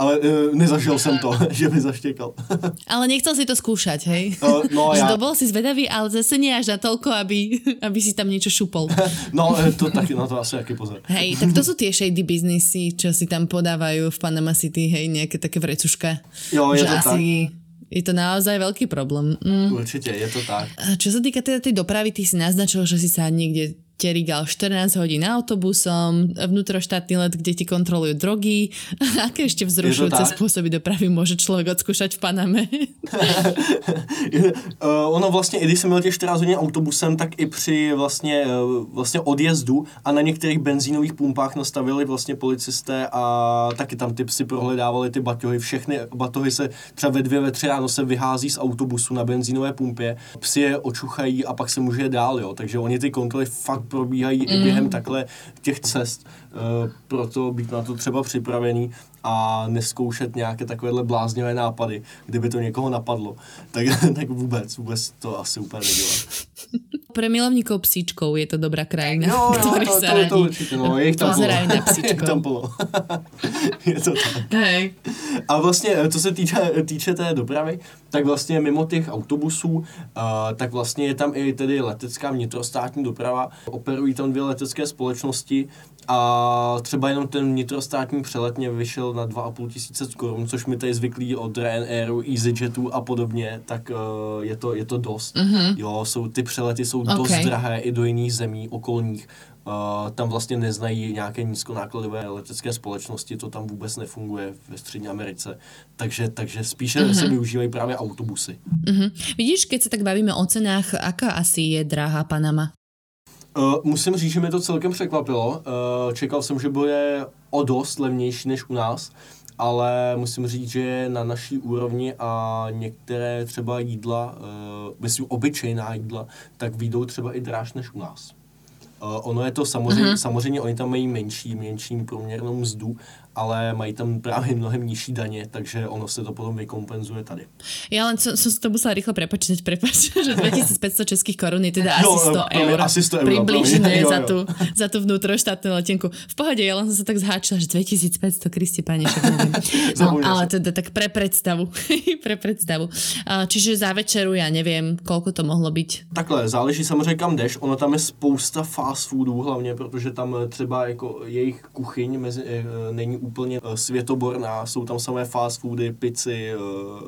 S3: ale uh, nezažil jsem to, že by zaštěkal.
S1: ale nechcel si to skúšať, hej?
S3: Uh, no
S1: že to bol si zvedavý, ale zase nie až na toľko, aby, aby si tam niečo šupol.
S3: no, eh, to taky, na to asi jaký pozor.
S1: Hej, tak to sú tie shady biznisy, čo si tam podávajú v Panama City, hej, nejaké také vrecuška.
S3: Jo, je to asi tak.
S1: Je to naozaj veľký problém. Mm.
S3: Určite, je to tak.
S1: Čo sa týka teda tej dopravy, ty si naznačil, že si sa niekde terigal 14 hodín autobusom, vnútroštátny let, kde ti kontrolujú drogy. Aké ešte vzrušujúce spôsoby dopravy môže človek odskúšať v Paname?
S3: uh, ono vlastně, i když jsem měl těch 14 hodin autobusem, tak i při vlastně, uh, vlastně odjezdu a na některých benzínových pumpách nastavili vlastně policisté a taky tam ty psy prohledávali ty batohy. Všechny batohy se třeba ve dvě, ve tři ráno se vyhází z autobusu na benzínové pumpě. Psy je očuchají a pak se může dál, jo. Takže oni ty kontroly fakt probíhají mm. i během takhle těch cest. Uh, proto být na to třeba připravený a neskoušet nějaké takovéhle bláznivé nápady, kdyby to někoho napadlo. Tak, tak vůbec, vůbec to asi úplně nedělá.
S1: Pre milovníkov psíčkov je to dobrá krajina,
S3: no, no, to, to, to, to určitě, no, je ich tam
S1: na psíčkov.
S3: je tam plno. je to tak. Hej. A vlastně, co se týče, týče té dopravy, tak vlastně mimo těch autobusů, uh, tak vlastně je tam i tedy letecká vnitrostátní doprava. Operují tam dvě letecké společnosti, a třeba jenom ten vnitrostátní přelet mě vyšel na 2,5 tisíce korun, což mi tady zvyklí od Ryanairu, EasyJetu a podobně, tak uh, je, to, je to dost. Mm-hmm. Jo, jsou, ty přelety jsou okay. dost drahé i do jiných zemí okolních. Uh, tam vlastně neznají nějaké nízkonákladové letecké společnosti, to tam vůbec nefunguje ve Střední Americe. Takže, takže spíše mm-hmm. se využívají právě autobusy.
S1: Mm-hmm. Vidíš, keď se tak bavíme o cenách, aká asi je drahá Panama?
S3: Uh, musím říct, že mě to celkem překvapilo. Uh, čekal jsem, že bude o dost levnější než u nás, ale musím říct, že na naší úrovni a některé třeba jídla, uh, myslím obyčejná jídla, tak výjdou třeba i dráž než u nás. Uh, ono je to samozřejmě, mm-hmm. samozřejmě, oni tam mají menší, menší průměrnou mzdu, ale mají tam právě mnohem nižší daně, takže ono se to potom vykompenzuje tady.
S1: Ja len som, som to musela rýchlo prepočítať, prepač, že 2500 českých korun je teda no, asi 100
S3: promiň,
S1: eur.
S3: asi 100 eur,
S1: Približne
S3: promiň. Jo,
S1: za
S3: jo.
S1: tú, za tú vnútroštátnu letenku. V pohode, ja len som sa tak zháčila, že 2500, Kristi Pane. No, ale teda tak pre predstavu. pre predstavu. Čiže za večeru, ja neviem, koľko to mohlo byť.
S3: Takhle, záleží samozřejmě kam jdeš, ono tam je spousta fast foodů hlavně, protože tam třeba jako jejich kuchyň mezi, eh, není úplně eh, světoborná, jsou tam samé fast foody, pici, eh,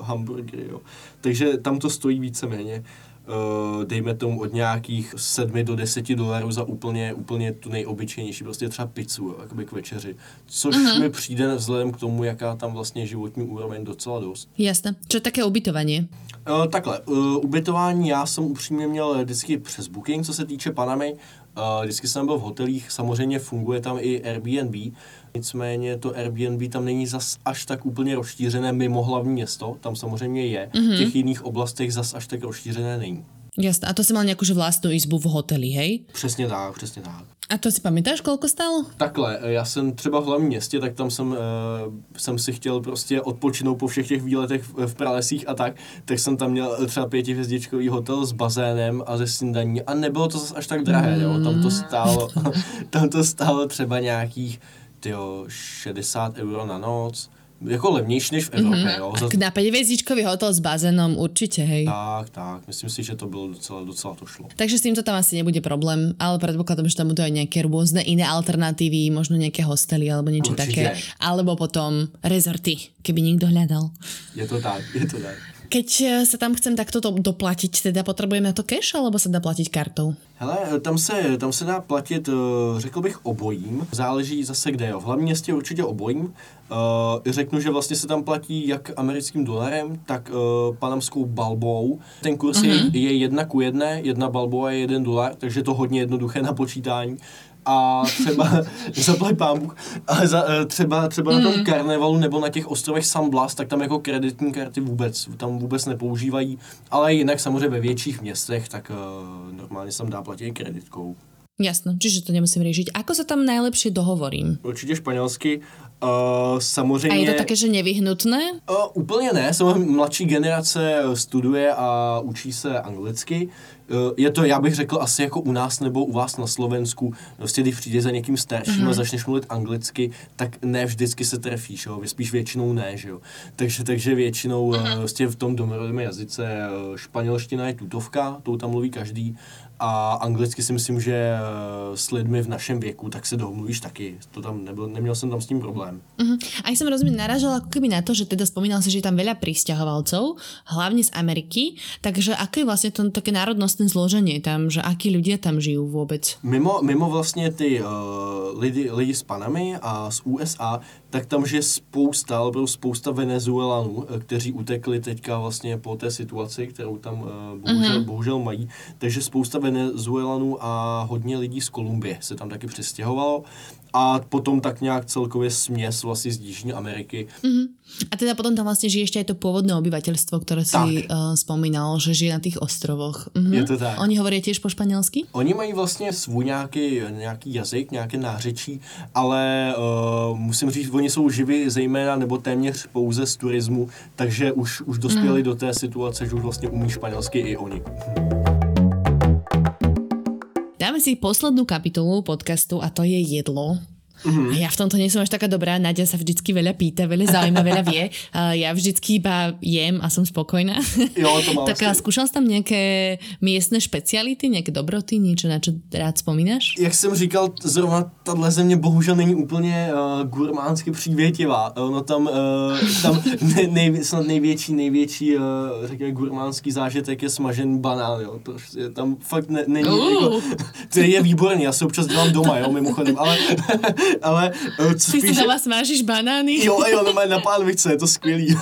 S3: hamburgery, jo. Takže tam to stojí víceméně eh, dejme tomu od nějakých 7 do 10 dolarů za úplně, úplně tu nejobyčejnější, prostě třeba pizzu, jakoby k večeři. Což mm-hmm. mi přijde vzhledem k tomu, jaká tam vlastně životní úroveň docela dost.
S1: Jasné. Čo také ubytovanie?
S3: Uh, takhle, uh, ubytování já jsem upřímně měl vždycky přes Booking, co se týče Panamy. Uh, vždycky jsem byl v hotelích, samozřejmě funguje tam i Airbnb, nicméně to Airbnb tam není zas až tak úplně rozšířené mimo hlavní město, tam samozřejmě je, mm-hmm. v těch jiných oblastech zas až tak rozšířené není.
S1: Jasné. A to si mal nejakú že vlastnú izbu v hoteli, hej?
S3: Přesně tak, přesně tak.
S1: A to si pamätáš, koľko stálo?
S3: Takhle, já jsem třeba v hlavním městě, tak tam jsem, uh, jsem si chtěl prostě odpočinout po všech těch výletech v, v pralesích a tak, tak jsem tam měl třeba pětihvězdičkový hotel s bazénem a ze snídaní a nebylo to zase až tak drahé, jo, tam to stálo, tam to stálo třeba nějakých, tyjo, 60 euro na noc, jako levnější než v Evropě, mm-hmm. jo, za,
S1: Na 5 hviezdičkový hotel s bazénom určite, hej.
S3: tak, tak, myslím si, že to bylo docela, docela to šlo.
S1: Takže s týmto tam asi nebude problém, ale predpokladám, že tam budú aj nejaké rôzne iné alternatívy, možno nejaké hostely alebo niečo
S3: Určite.
S1: také. Alebo potom rezorty, keby niekto hľadal.
S3: Je to tak, je to tak.
S1: Keď eh, sa tam chcem takto do- doplatiť, teda potrebujem na to cash, alebo sa dá platiť kartou?
S3: Hele, tam se, tam se dá platit, eh, řekl bych, obojím. Záleží zase kde, jo. V hlavním městě určitě obojím. Řeknu, že vlastně se tam platí jak americkým dolarem, tak panamskou balbou. Ten kurz mm-hmm. je, je jedna ku jedné, jedna balboa je jeden dolar, takže je to hodně jednoduché na počítání. A třeba, zaplať pán Bůh, ale za, eh, třeba, třeba mm. na tom karnevalu nebo na těch ostrovech San Blas, tak tam jako kreditní karty vůbec, tam vůbec nepoužívají, ale jinak samozřejmě ve větších městech, tak uh, normálně se tam dá platit kreditkou.
S1: Jasno, čiže to nemusím riešiť. Ako sa tam najlepšie dohovorím?
S3: Určitě španělsky. Uh,
S1: A
S3: samozřejmě...
S1: je to také, že nevyhnutné?
S3: Uh, úplně ne, samozřejmě mladší generace eh, studuje a učí se anglicky. Uh, je to, já bych řekl, asi jako u nás nebo u vás na Slovensku. Prostě když přijde za někým starším mm-hmm. a začneš mluvit anglicky, tak ne vždycky se trefíš, jo? spíš většinou ne, že jo. Takže, takže většinou mm-hmm. prostě v tom domorodém jazyce uh, španělština je tutovka, tou tam mluví každý. A anglicky si myslím, že eh, s lidmi v našem věku, tak se domluvíš taky. To tam nebyl, neměl jsem tam s tím problém.
S1: Uh-huh. Aj som rozumiem, naražala ako keby na to, že teda spomínal si, že je tam veľa pristahovalcov, hlavne z Ameriky, takže aké je vlastne to také národnostné zloženie tam, že akí ľudia tam žijú vôbec?
S3: Mimo, mimo vlastně ty uh, lidi, lidi z Panamy a z USA, tak tam žije spousta, ale opravdu spousta Venezuelanů, eh, kteří utekli teďka vlastně po té situaci, kterou tam uh, bohužel, mm-hmm. bohužel mají. Takže spousta Venezuelanů a hodně lidí z Kolumbie se tam taky přestěhovalo. A potom tak nějak celkově směs vlastně z Jižní Ameriky.
S1: Uh-huh. A teda potom tam vlastne žije ešte aj to pôvodné obyvateľstvo, ktoré si uh, spomínal, že žije na tých ostrovoch. Uh-huh.
S3: Je to tak.
S1: Oni hovoria tiež po španielsky?
S3: Oni mají vlastně svůj nějaký, nějaký jazyk, nějaké nářečí, ale uh, musím říct, oni jsou živí zejména nebo téměř pouze z turismu, takže už, už dospěli mm. do té situace, že už vlastně umí španělsky i oni.
S1: Dáme si poslednú kapitolu podcastu a to je jedlo.
S3: Mhm.
S1: Mm-hmm. Ja v tomto nie som až taká dobrá, Nadia sa vždycky veľa pýta, veľa zaujíma, veľa vie. Uh, ja vždycky iba jem a som spokojná.
S3: Jo, to mám
S1: tak a skúšal si tam nejaké miestne špeciality, nejaké dobroty, niečo, na čo rád spomínaš?
S3: Jak jsem říkal, zrovna tahle země bohužel není úplně uh, gurmánsky přívětivá. Ono tam, uh, tam nej, nej, snad největší, největší, uh, řekněme, gurmánský zážitek je smažený banán, jo. Prostě tam fakt ne, není,
S1: Uh.
S3: jako, to je výborný, já se občas dělám doma, jo, mimochodem, ale, ale uh, co
S1: Ty si
S3: spíš,
S1: doma smážiš banány?
S3: jo, jo, no na pánvice, je to skvělý.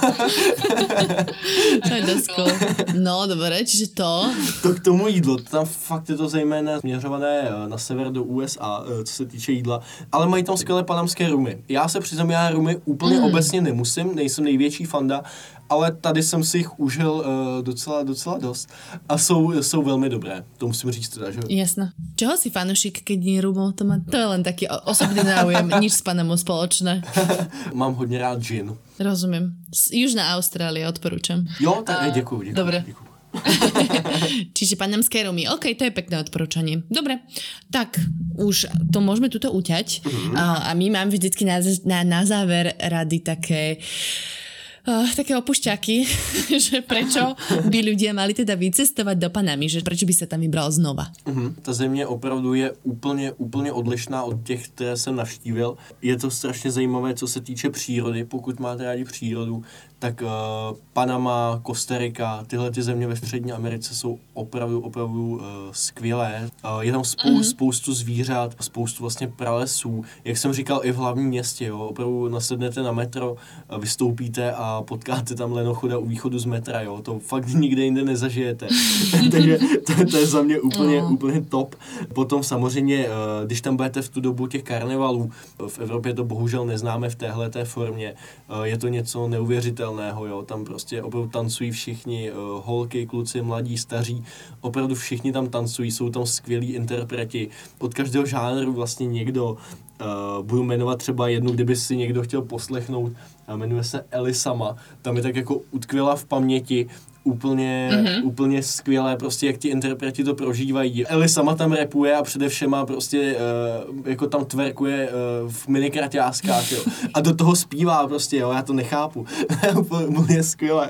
S1: To je dosť cool. No, dobre, čiže to.
S3: To k tomu jídlo, tam fakt je to zejména směřované eh, na sever do USA, eh, co se týče jídla, ale mají tam skvělé panamské rumy. Já se přiznám, já rumy úplně mm. obecně nemusím, nejsem největší fanda, ale tady jsem si jich užil uh, docela, docela dost a jsou, jsou velmi dobré, to musím říct teda, že?
S1: Jasné. Čeho si fanušik, keď nie rumov? To, má, to je len taký osobný záujem, nič s panem spoločné.
S3: Mám hodně rád gin.
S1: Rozumím. Južná Austrália, odporúčam.
S3: Jo, tak uh, děkuji, děkuji.
S1: Dobre.
S3: Děkuji.
S1: Čiže panamské rumy. OK, to je pekné odporúčanie. Dobre, tak už to môžeme tuto uťať. Mm-hmm. A, a my máme vždycky na, na, na záver rady také uh, také opušťaky, že prečo by ľudia mali teda vycestovať do Panamy, že prečo by sa tam vybral znova.
S3: Uh-huh. Ta země opravdu je úplně, úplně odlišná od těch, které jsem navštívil. Je to strašně zajímavé, co se týče přírody. Pokud máte rádi přírodu, tak uh, Panama, Kostarika, tyhle ty země ve Střední Americe jsou opravdu, opravdu uh, skvělé. Uh, je tam spou- uh-huh. spoustu zvířat, spoustu vlastně pralesů. Jak jsem říkal, i v hlavním městě, jo, opravdu nasednete na metro, uh, vystoupíte a potkáte tam lenochoda u východu z metra, jo, to fakt nikde jinde nezažijete. Takže to, to je za mě úplně, uh-huh. úplně top. Potom samozřejmě, uh, když tam budete v tu dobu těch karnevalů, v Evropě to bohužel neznáme v téhle té formě, uh, je to něco neuvěřitelného neuvěřitelného, jo, tam prostě opravdu tancují všichni, uh, holky, kluci, mladí, staří, opravdu všichni tam tancují, jsou tam skvělí interpreti, od každého žánru vlastně někdo, uh, budu jmenovat třeba jednu, kdyby si někdo chtěl poslechnout, a jmenuje se Elisama, tam je tak jako utkvěla v paměti, úplně, mm-hmm. úplně skvělé, prostě jak ti interpreti to prožívají. Eli sama tam repuje a především má prostě uh, jako tam tverkuje uh, v minikraťáskách, jo. A do toho zpívá prostě, jo, já to nechápu. úplně skvělé.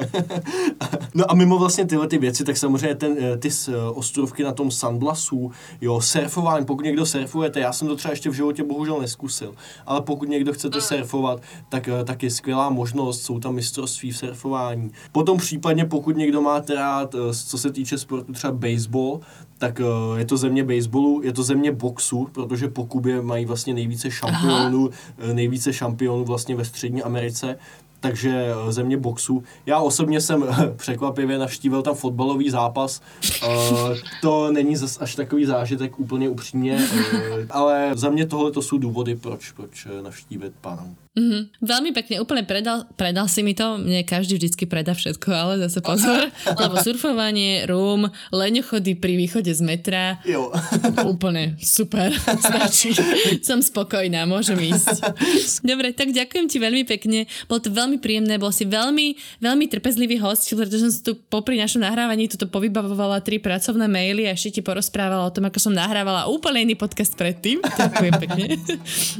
S3: no a mimo vlastně tyhle ty věci, tak samozřejmě ten, eh, ty ostrovky na tom Sandblasu, jo, surfování, pokud někdo surfujete, já jsem to třeba ještě v životě bohužel neskusil, ale pokud někdo chcete mm. surfovat, tak, tak je skvělá možnost, jsou tam mistrovství v surfování. Potom případně, pokud někdo máte rád, eh, co se týče sportu třeba baseball, tak eh, je to země baseballu, je to země boxu, protože po Kubě mají vlastně nejvíce šampionů, Aha. Eh, nejvíce šampionů vlastně ve Střední Americe, takže země boxu. Já osobně jsem překvapivě navštívil tam fotbalový zápas. to není zas až takový zážitek úplně upřímně, ale za mě tohle to jsou důvody, proč, proč navštívit Panam.
S1: Mm-hmm. Veľmi pekne, úplne predal, predal si mi to, mne každý vždycky predá všetko, ale zase pozor, lebo surfovanie, rum, leňochody pri východe z metra,
S3: jo.
S1: úplne super, stačí, som spokojná, môžem ísť. Dobre, tak ďakujem ti veľmi pekne, bolo to veľmi príjemné, bol si veľmi, veľmi trpezlivý host, pretože som si tu popri našom nahrávaní tuto povybavovala tri pracovné maily a ešte ti porozprávala o tom, ako som nahrávala úplne iný podcast predtým. Ďakujem pekne,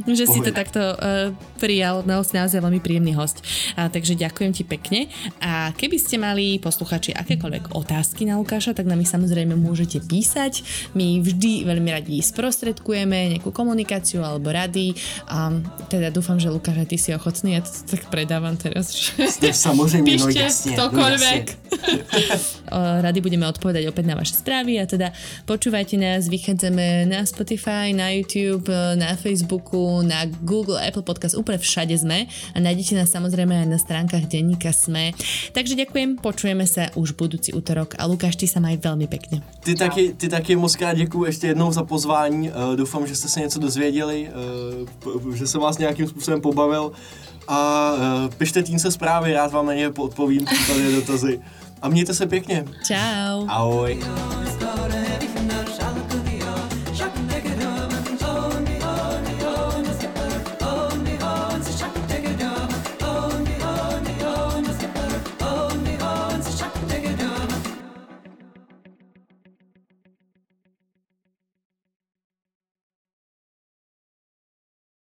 S1: že si to takto uh, pri mal si naozaj veľmi príjemný host. A, takže ďakujem ti pekne. A keby ste mali posluchači akékoľvek otázky na Lukáša, tak nám ich samozrejme môžete písať. My vždy veľmi radi sprostredkujeme nejakú komunikáciu alebo rady. A teda dúfam, že Lukáš, ty si ochotný, ja to tak predávam teraz.
S3: Samozrejme, no
S1: Píšte, no ktokoľvek. rady budeme odpovedať opäť na vaše správy a teda počúvajte nás, vychádzame na Spotify, na YouTube, na Facebooku, na Google, Apple Podcast, úplne všade sme a nájdete nás samozrejme aj na stránkach denníka Sme. Takže ďakujem, počujeme sa už budúci útorok a Lukáš, ty sa maj veľmi pekne.
S3: Ty taky, ty taky moc krát děkuji ještě jednou za pozvání, uh, doufám, že jste se něco dozvěděli, uh, že jsem vás nějakým způsobem pobavil a uh, pište týnce zprávy, rád vám na ně odpovím, případně dotazy. A mějte se pěkně.
S1: Ciao.
S3: Ahoj.